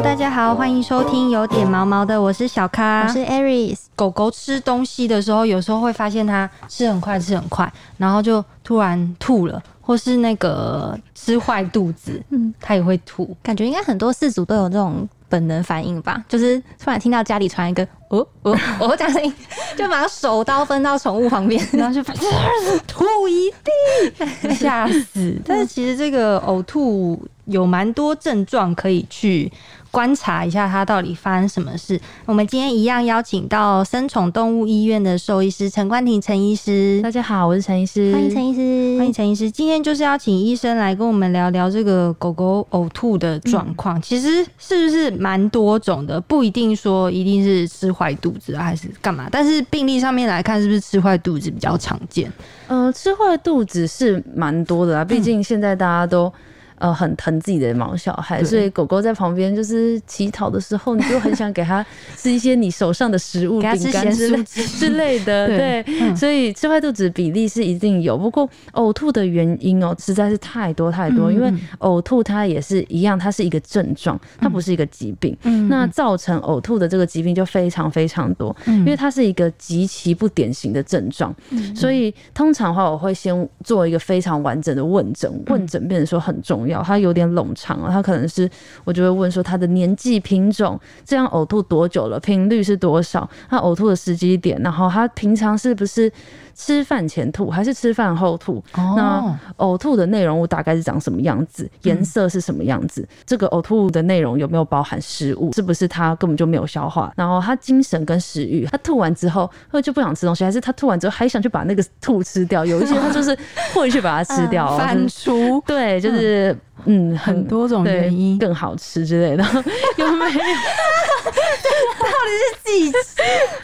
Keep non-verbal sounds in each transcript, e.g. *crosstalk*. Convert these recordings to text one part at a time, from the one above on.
Hello，大家好，欢迎收听有点毛毛的，我是小咖，我是 Aries。狗狗吃东西的时候，有时候会发现它吃很快，吃很快，然后就突然吐了，或是那个吃坏肚子，嗯，它也会吐。感觉应该很多饲主都有这种本能反应吧？就是突然听到家里传一个哦哦哦这样声音，就把手刀分到宠物旁边，然后就发吐一地，吓死。但是其实这个呕吐有蛮多症状可以去。观察一下它到底发生什么事。我们今天一样邀请到生宠动物医院的兽医师陈冠廷陈医师。大家好，我是陈医师。欢迎陈医师，欢迎陈医师。今天就是要请医生来跟我们聊聊这个狗狗呕吐的状况。其实是不是蛮多种的？不一定说一定是吃坏肚子还是干嘛。但是病例上面来看，是不是吃坏肚子比较常见？嗯，吃坏肚子是蛮多的啊。毕竟现在大家都。呃，很疼自己的毛小孩，所以狗狗在旁边就是乞讨的时候，你就很想给它吃一些你手上的食物，饼干之类之类的。*laughs* 对，所以吃坏肚子比例是一定有。不过呕吐的原因哦，实在是太多太多。因为呕吐它也是一样，它是一个症状，它不是一个疾病。那造成呕吐的这个疾病就非常非常多，因为它是一个极其不典型的症状。所以通常的话，我会先做一个非常完整的问诊，问诊变成说很重要。它有点冗长了，它可能是我就会问说它的年纪、品种，这样呕吐多久了，频率是多少，它呕吐的时机点，然后它平常是不是？吃饭前吐还是吃饭后吐？那呕吐的内容物大概是长什么样子？颜色是什么样子？这个呕吐的内容有没有包含食物？是不是他根本就没有消化？然后他精神跟食欲，他吐完之后，会就不想吃东西，还是他吐完之后还想去把那个 *laughs* 吐吃掉？有一些他就是会去把它吃掉，反刍。对，就是嗯，很多种原因更好吃之类的，*laughs* 有没有？到底是自己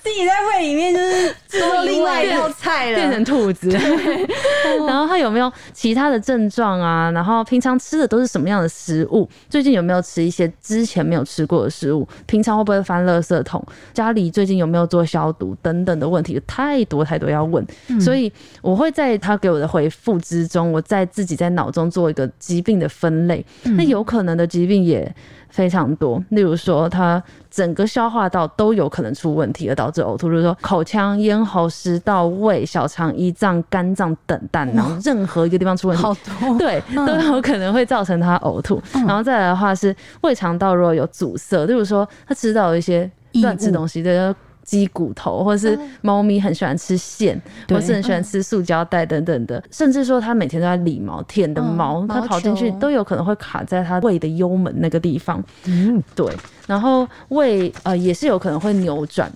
自己在胃里面就是做另外一道菜了，变成兔子。*laughs* 然后他有没有其他的症状啊？然后平常吃的都是什么样的食物？最近有没有吃一些之前没有吃过的食物？平常会不会翻垃圾桶？家里最近有没有做消毒？等等的问题太多太多要问，所以我会在他给我的回复之中，我在自己在脑中做一个疾病的分类。那有可能的疾病也。非常多，例如说，他整个消化道都有可能出问题而导致呕吐，就是说口腔、咽喉、食道、胃、小肠、胰脏、肝脏等胆囊任何一个地方出问题，好多对都有可能会造成他呕吐。然后再来的话是胃肠道如果有阻塞，例如说他吃到一些乱吃东西的。鸡骨头，或者是猫咪很喜欢吃线，或是很喜欢吃塑胶袋等等的，甚至说它每天都在理毛，舔的毛，它跑进去都有可能会卡在它胃的幽门那个地方。嗯，对。然后胃呃也是有可能会扭转，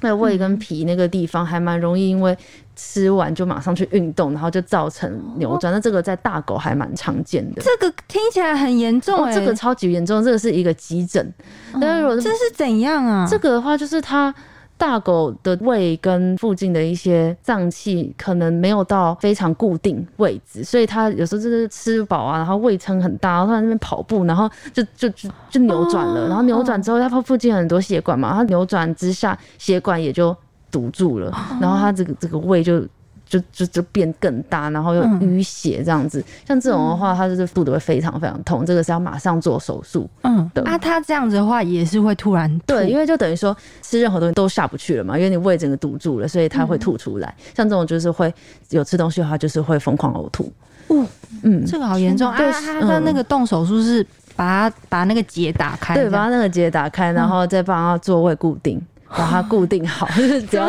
那胃跟脾那个地方还蛮容易，因为吃完就马上去运动，然后就造成扭转。那这个在大狗还蛮常见的。这个听起来很严重，这个超级严重，这个是一个急诊。但是这是怎样啊？这个的话就是它。大狗的胃跟附近的一些脏器可能没有到非常固定位置，所以它有时候就是吃饱啊，然后胃撑很大，然后在那边跑步，然后就就就就扭转了，然后扭转之后，它附近很多血管嘛，它扭转之下血管也就堵住了，然后它这个这个胃就。就就就变更大，然后又淤血这样子，像这种的话，它就是肚子会非常非常痛，这个是要马上做手术。嗯，啊，它这样子的话也是会突然对，因为就等于说吃任何东西都下不去了嘛，因为你胃整个堵住了，所以它会吐出来。像这种就是会有吃东西的话，就是会疯狂呕吐。哦，嗯，这个好严重啊！他的那个动手术是把它把那个结打开，对，把它那个结打开，然后再帮他做胃固定。把它固定好，*laughs* 就是只要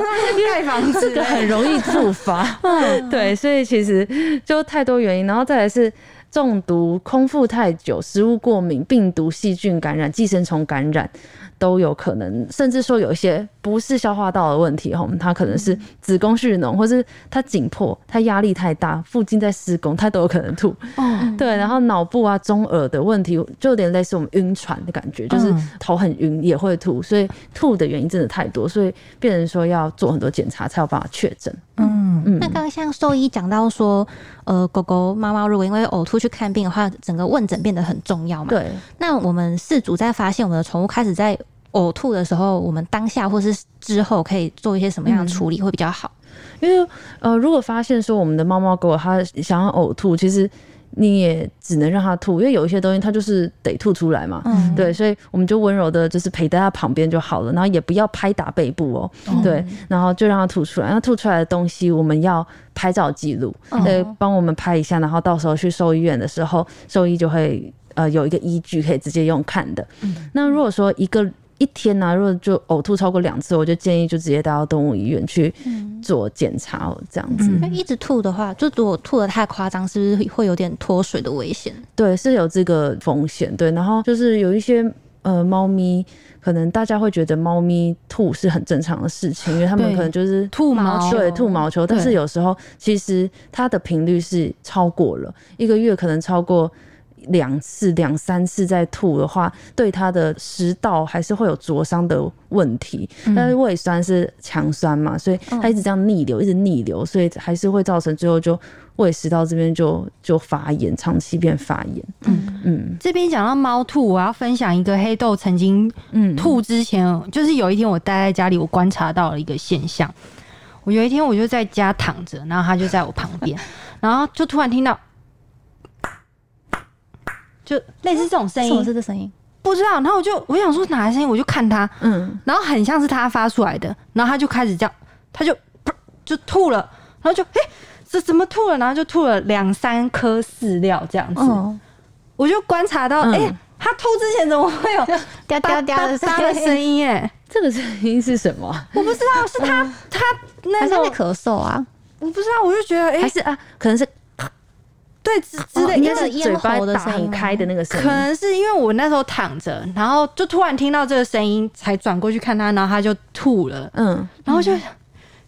盖房子，这个很容易触发。*laughs* 对，所以其实就太多原因，然后再来是中毒、空腹太久、食物过敏、病毒、细菌感染、寄生虫感染。都有可能，甚至说有一些不是消化道的问题哈，它可能是子宫蓄脓，或是它紧迫，它压力太大，附近在施工，它都有可能吐。哦，对，然后脑部啊、中耳的问题，就有点类似我们晕船的感觉，就是头很晕也会吐，所以吐的原因真的太多，所以病人说要做很多检查才有办法确诊。嗯嗯，那刚刚像兽医讲到说，呃，狗狗、猫猫如果因为呕吐去看病的话，整个问诊变得很重要嘛。对，那我们饲主在发现我们的宠物开始在呕吐的时候，我们当下或是之后可以做一些什么样的处理会比较好？因为呃，如果发现说我们的猫猫狗它想要呕吐，其实你也只能让它吐，因为有一些东西它就是得吐出来嘛。嗯，对，所以我们就温柔的，就是陪在它旁边就好了，然后也不要拍打背部哦，对，然后就让它吐出来。那吐出来的东西，我们要拍照记录，对，帮我们拍一下，然后到时候去兽医院的时候，兽医就会呃有一个依据可以直接用看的。那如果说一个一天呢、如果就呕吐超过两次，我就建议就直接带到动物医院去做检查哦，这样子。嗯那一直吐的话，就如果吐的太夸张，是不是会有点脱水的危险？对，是有这个风险。对，然后就是有一些呃猫咪，可能大家会觉得猫咪吐是很正常的事情，因为它们可能就是吐毛球对，吐毛球，但是有时候其实它的频率是超过了，一个月可能超过。两次、两三次再吐的话，对他的食道还是会有灼伤的问题。但是胃酸是强酸嘛，所以他一直这样逆流，一直逆流，所以还是会造成最后就胃食道这边就就发炎，长期变发炎。嗯嗯这边讲到猫吐，我要分享一个黑豆曾经嗯，吐之前，就是有一天我待在家里，我观察到了一个现象。我有一天我就在家躺着，然后他就在我旁边，然后就突然听到，就类似这种声什么这声音？不知道。然后我就我想说哪来声音，我就看他，嗯，然后很像是他发出来的，然后他就开始这样，他就噗就吐了，然后就哎、这怎么吐了？然后就吐了两三颗饲料这样子，嗯，我就观察到，嗯哎、他吐之前怎么会有 *laughs* 哒哒嗲嗲的哒哒的声音，音？哎，这个声音是什么？我不知道是他他那还是在咳嗽啊？我不知道，我就觉得哎、还是啊，可能是对之之类，哦应该因为是咽嘴巴打很开的那个声音。可。能是因为我那时候躺着，然后就突然听到这个声音，才转过去看他，然后他就吐了，嗯，然后就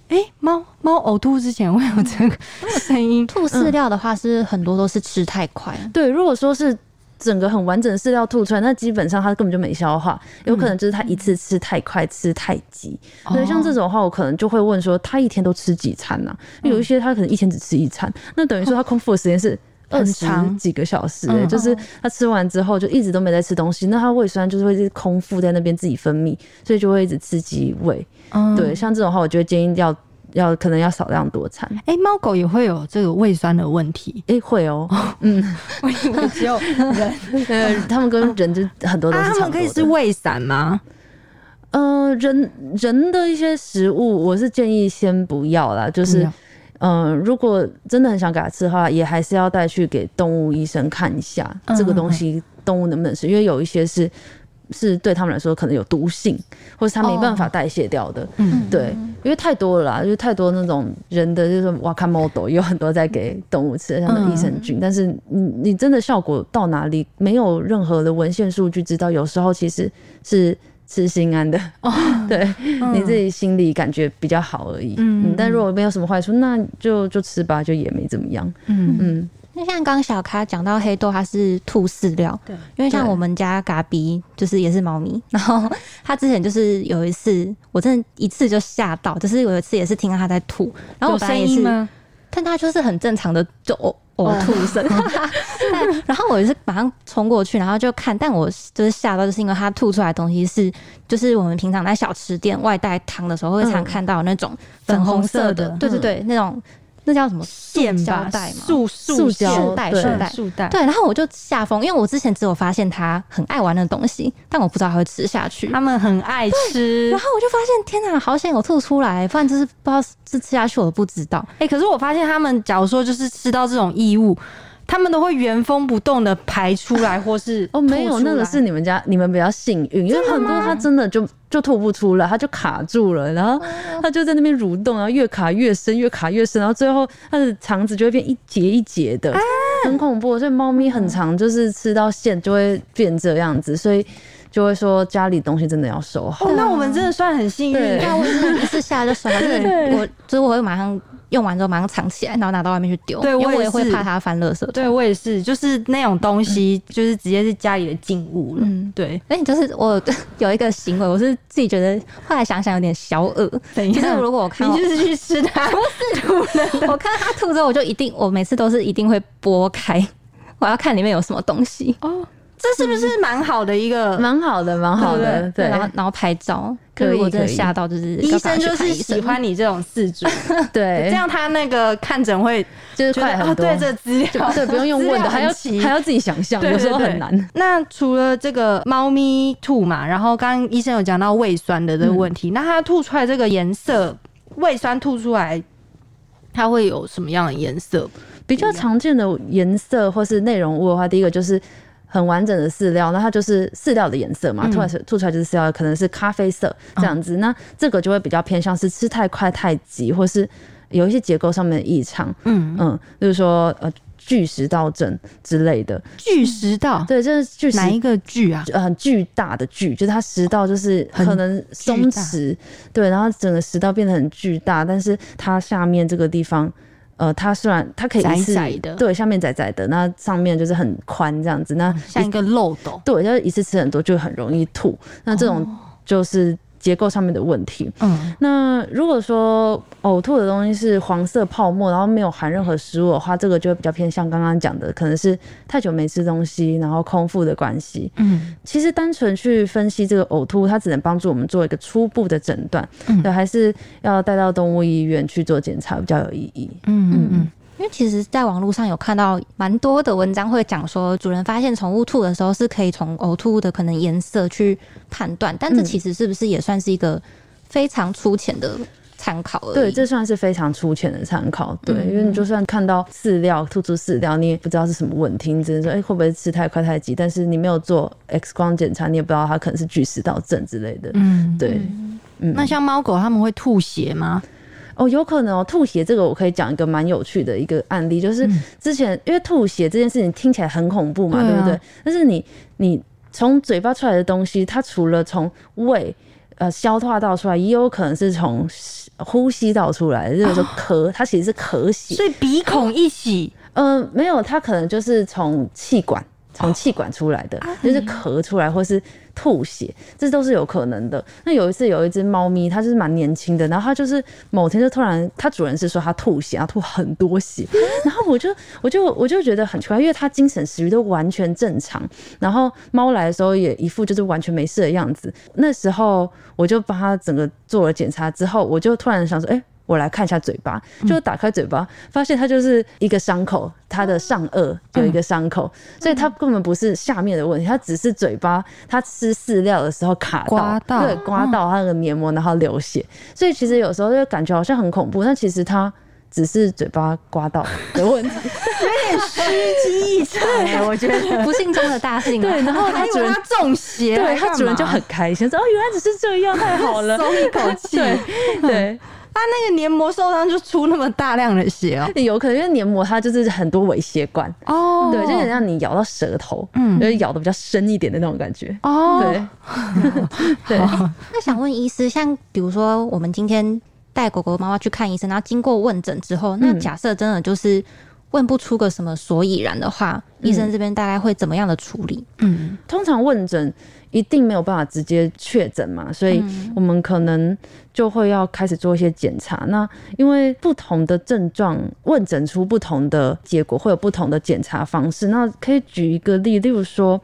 哎猫猫呕吐之前会有这个声音，吐饲料的话，是很多都是吃太快，对，如果说是。整个很完整的饲料吐出来，那基本上它根本就没消化，有可能就是它一次吃太快，吃太急。所以像这种的话，我可能就会问说，他一天都吃几餐呢、有一些他可能一天只吃一餐，那等于说他空腹的时间是 *laughs* 二十几个小时、欸，嗯。就是他吃完之后就一直都没在吃东西，那他胃酸就是会是空腹在那边自己分泌，所以就会一直刺激胃。嗯。对，像这种的话，我就会建议要要可能要少量多餐。哎，猫狗也会有这个胃酸的问题，诶、会哦，*laughs* 嗯，*laughs* 我以为只有人，*laughs* 呃，他们跟人就很多都是啊，他。们可以吃胃散吗？呃，人人的一些食物，我是建议先不要啦。就是嗯、如果真的很想给它吃的话，也还是要带去给动物医生看一下，嗯这个东西动物能不能吃，因为有一些是是对他们来说可能有毒性，或是它没办法代谢掉的。嗯，对，因为太多了啦，就是太多那种人的，就是哇看 model 有很多在给动物吃的，像那益生菌，但是你你真的效果到哪里，没有任何的文献数据知道，有时候其实是吃心安的，*laughs* 对、你自己心里感觉比较好而已。嗯。嗯但如果没有什么坏处，那就就吃吧，就也没怎么样。嗯。嗯那像刚刚小咖讲到黑豆，它是吐饲料，对，因为像我们家嘎比就是也是猫咪，然后它之前就是有一次，我真的一次就吓到，就是有一次也是听到它在吐，然后我本来也是，声音吗？但它就是很正常的就呕呕吐声，*laughs* 然后我也是马上冲过去，然后就看，但我就是吓到，就是因为它吐出来的东西是，就是我们平常在小吃店外带汤的时候会常嗯看到那种粉红色的，粉红色的对对对，那种那叫什么线胶袋，嘛，塑塑胶束带对束带束带，对，然后我就吓疯，因为我之前只有发现他很爱玩的东西，但我不知道他会吃下去。他们很爱吃然。后我就发现，天哪，好险有吐出来，不然就是不知道是吃下去我都不知道。哎、可是我发现他们假如说就是吃到这种异物，他们都会原封不动的排出来，或是 *laughs* 哦，没有，那个是你们家你们比较幸运，因为很多它真的就就吐不出来，它就卡住了，然后它就在那边蠕动，然后越卡越深，越卡越深，然后最后它的肠子就会变一节一节的，很恐怖。所以猫咪很长，就是吃到线就会变这样子，所以就会说家里东西真的要收好。哦，那我们真的算很幸运对。对啊，我也是一次下来就手，就 *laughs* 是对。我就是我会马上用完之后马上藏起来，然后拿到外面去丢。对我我也会怕它翻垃圾桶。对我也是，就是那种东西，就是直接是家里的静物了。嗯对，而且就是我有一个行为，我是自己觉得后来想想有点小恶，等一就是如果我看到你就是去吃它，*laughs* 不是我看到它吐之后，我就一定我每次都是一定会剥开，我要看里面有什么东西。哦，这是不是蛮好的一个？蛮好的，蛮好的，对。然后然后拍照，可以如果真的吓到，就是医生就是喜欢你这种四主，*laughs* 对，这样他那个看诊会就是快很多。对这资料，对，不用用问的，*laughs* 还要还要自己想象，有时候对对很难。那除了这个猫咪吐嘛，然后刚刚医生有讲到胃酸的这个问嗯题，那它吐出来这个颜色，胃酸吐出来，它会有什么样的颜色？比较常见的颜色或是内容物的话，第一个就是很完整的饲料，那它就是饲料的颜色嘛，嗯。吐出来吐出来就是饲料，可能是咖啡色这样子。那这个就会比较偏向是吃太快太急，或是有一些结构上面的异常，嗯，嗯，就是说呃巨食道症之类的。巨食道，对，这是巨食哪一个巨啊？呃很巨大的巨，就是它食道就是可能松弛，对，然后整个食道变得很巨大，但是它下面这个地方，呃，它虽然它可以一次窄窄的对，下面窄窄的，那上面就是很宽这样子，那像一个漏斗。对，就是一次吃很多就很容易吐，那这种就是结构上面的问题。嗯，那如果说呕吐的东西是黄色泡沫，然后没有含任何食物的话，这个就会比较偏向刚刚讲的，可能是太久没吃东西，然后空腹的关系。嗯，其实单纯去分析这个呕吐，它只能帮助我们做一个初步的诊断，嗯对，还是要带到动物医院去做检查比较有意义。嗯嗯嗯，因为其实，在网络上有看到蛮多的文章会讲说，主人发现宠物吐的时候，是可以从呕吐物的可能颜色去判断，但这嗯其实是不是也算是一个非常粗浅的参考而已？对，这算是非常粗浅的参考。对，嗯因为你就算看到饲料吐出饲料，你也不知道是什么问题，你只能说，哎、会不会吃太快太急？但是你没有做 X 光检查，你也不知道它可能是巨食道症之类的。嗯，对，嗯，那像猫狗它们会吐血吗？哦，有可能哦，吐血这个我可以讲一个蛮有趣的一个案例，就是之前因为吐血这件事情听起来很恐怖嘛，对不对？但是你你从嘴巴出来的东西，它除了从胃呃消化道出来，也有可能是从呼吸道出来的，就是说 *gasps* 咳，它其实是咳血。所以鼻孔一洗，嗯，没有，它可能就是从气管。从气管出来的，就是咳出来或是吐血，这都是有可能的。那有一次有一只猫咪，它就是蛮年轻的，然后它就是某天就突然，它主人是说它吐血，它吐很多血，*laughs* 然后我就我就我就觉得很奇怪，因为它精神食欲都完全正常，然后猫来的时候也一副就是完全没事的样子。那时候我就帮它整个做了检查之后，我就突然想说，哎、我来看一下嘴巴，就打开嘴巴，发现它就是一个伤口，它的上颚有一个伤口，所以它根本不是下面的问题，它只是嘴巴它吃饲料的时候卡到，对，刮到它那个黏膜，然后流血。所以其实有时候就感觉好像很恐怖，但其实它只是嘴巴刮到的问题。有点虚惊一场欸，我觉得。不幸中的大幸、啊。对，然后它主人还以为它中邪，对它主人就很开心，说哦，原来只是这样，太好了，松一口气。对 *laughs* 对。它那个黏膜受伤就出那么大量的血哦。有可能因为黏膜它就是很多微血管，哦。对，就很像你咬到舌头，嗯。就是咬的比较深一点的那种感觉。哦，对，*laughs* 对，那想问医师，像比如说我们今天带狗狗、猫猫去看医生，然后经过问诊之后，那嗯。假设真的就是问不出个什么所以然的话，医生这边大概会怎么样的处理？嗯，通常问诊一定没有办法直接确诊嘛，所以我们可能就会要开始做一些检查。那因为不同的症状问诊出不同的结果，会有不同的检查方式。那可以举一个例，例如说。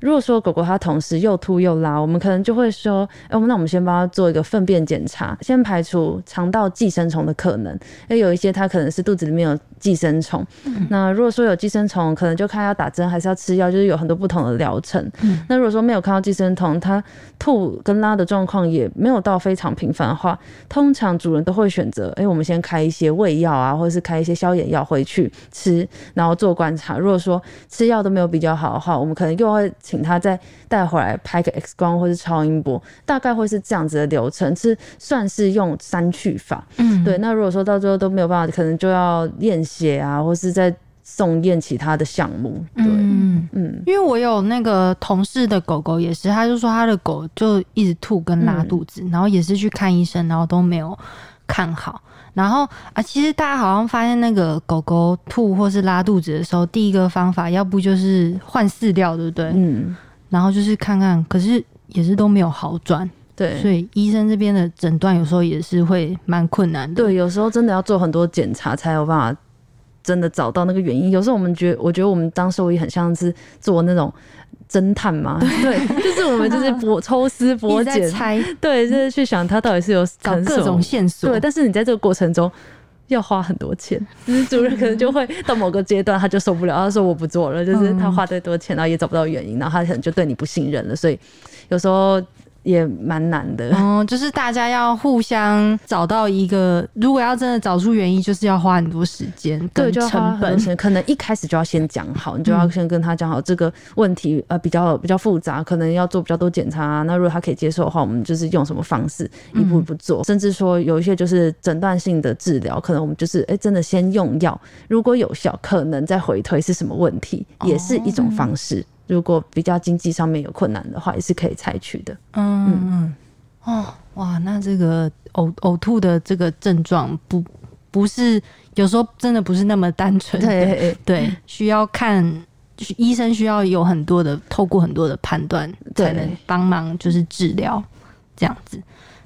如果说狗狗它同时又吐又拉，我们可能就会说，哎、那我们先帮它做一个粪便检查，先排除肠道寄生虫的可能，因为有一些它可能是肚子里面有寄生虫。那如果说有寄生虫，可能就看要打针还是要吃药，就是有很多不同的疗程。那如果说没有看到寄生虫，它吐跟拉的状况也没有到非常频繁的话，通常主人都会选择，哎、我们先开一些胃药啊，或者是开一些消炎药回去吃，然后做观察。如果说吃药都没有比较好的话，我们可能又会请他再带回来拍个 X 光或是超音波，大概会是这样子的流程，是算是用三去法。嗯，对，那如果说到最后都没有办法，可能就要验血啊，或是再送验其他的项目。对，嗯。嗯因为我有那个同事的狗狗也是，他就说他的狗就一直吐跟拉肚子，然后也是去看医生，然后都没有看好。然后啊，其实大家好像发现那个狗狗吐或是拉肚子的时候，第一个方法要不就是换饲料，对不对？嗯，然后就是看看，可是也是都没有好转，对。所以医生这边的诊断有时候也是会蛮困难的。对，有时候真的要做很多检查才有办法真的找到那个原因。有时候我们觉我觉得我们当兽医很像是做那种侦探嘛，对，就是我们就是博抽丝剥茧，猜。对，就是去想他到底是有找各种线索，对，但是你在这个过程中要花很多钱，就是主任可能就会到某个阶段他就受不了，他说我不做了，就是他花再多钱，然后也找不到原因，然后他可能就对你不信任了，所以有时候也蛮难的。哦，就是大家要互相找到一个，如果要真的找出原因，就是要花很多时间对，跟就成本。很多钱，可能一开始就要先讲好，你就要先跟他讲好这个问题，呃，比较比较复杂，可能要做比较多检查啊。那如果他可以接受的话，我们就是用什么方式一步一步做，甚至说有一些就是诊断性的治疗，可能我们就是哎、真的先用药，如果有效，可能再回推是什么问题，也是一种方式。如果比较经济上面有困难的话，也是可以采取的。嗯嗯，哦，哇，那这个呕呕吐的这个症状不不是有时候真的不是那么单纯的，对，对，需要看医生需要有很多的透过很多的判断才能帮忙就是治疗这样子。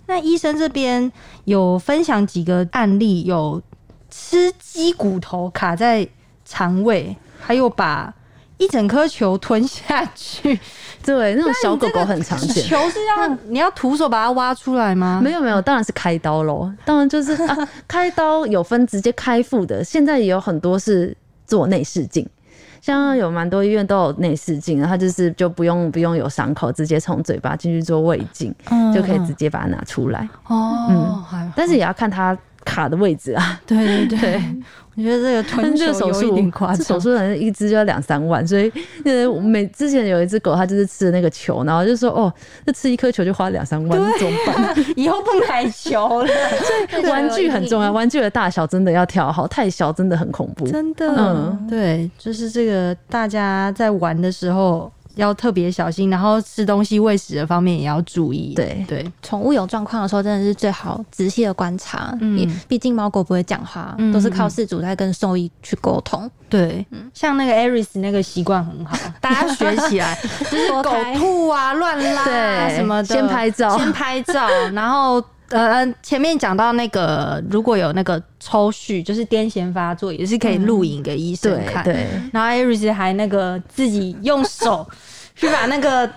那医生这边有分享几个案例，有吃鸡骨头卡在肠胃，还有把一整颗球吞下去。对，那种小狗狗很常见。球是要你要徒手把它挖出来吗？没有没有，当然是开刀喽。当然就是、*laughs* 啊、开刀有分直接开腹的，现在也有很多是做内视镜。像有蛮多医院都有内视镜，然后它就是就不用不用有伤口，直接从嘴巴进去做胃镜，嗯就可以直接把它拿出来。哦，嗯还但是也要看它卡的位置啊。对对对，对，*laughs* 我觉得这个但吞是这个手术有一点夸张。这手术可能一只就要两三万，所以呃，我每之前有一只狗，它就是吃的那个球，然后就说哦，这吃一颗球就花两三万，怎么办？*laughs* 以后不买球了，*laughs* 所以玩具很重要，玩具的大小真的要调好，太小真的很恐怖。真的，嗯对，就是这个大家在玩的时候要特别小心，然后吃东西喂食的方面也要注意。对对，宠物有状况的时候，真的是最好仔细的观察。嗯毕竟猫狗不会讲话，嗯都是靠饲主在跟兽医去沟通。对，像那个 Aris 那个习惯很好，*laughs* 大家学起来，*laughs* 就是狗吐啊、乱拉啊什么的，先拍照先拍照，然后。呃，前面讲到那个，如果有那个抽搐，就是癫痫发作，也是可以录影给医生对看。对，然后 Aris 还那个自己用手去把那个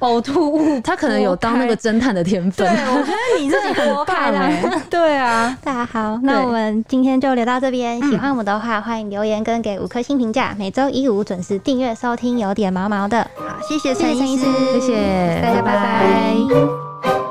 呕吐物，他可能有当那个。侦探的天对，分。我觉得你自己很棒 *laughs* 哎、对啊，大家好，那我们今天就聊到这边。喜欢我们的话，欢迎留言跟给五颗星评价。每周一五准时订阅收听，有点毛毛的。好，谢谢谢谢陈医师，谢谢大家拜拜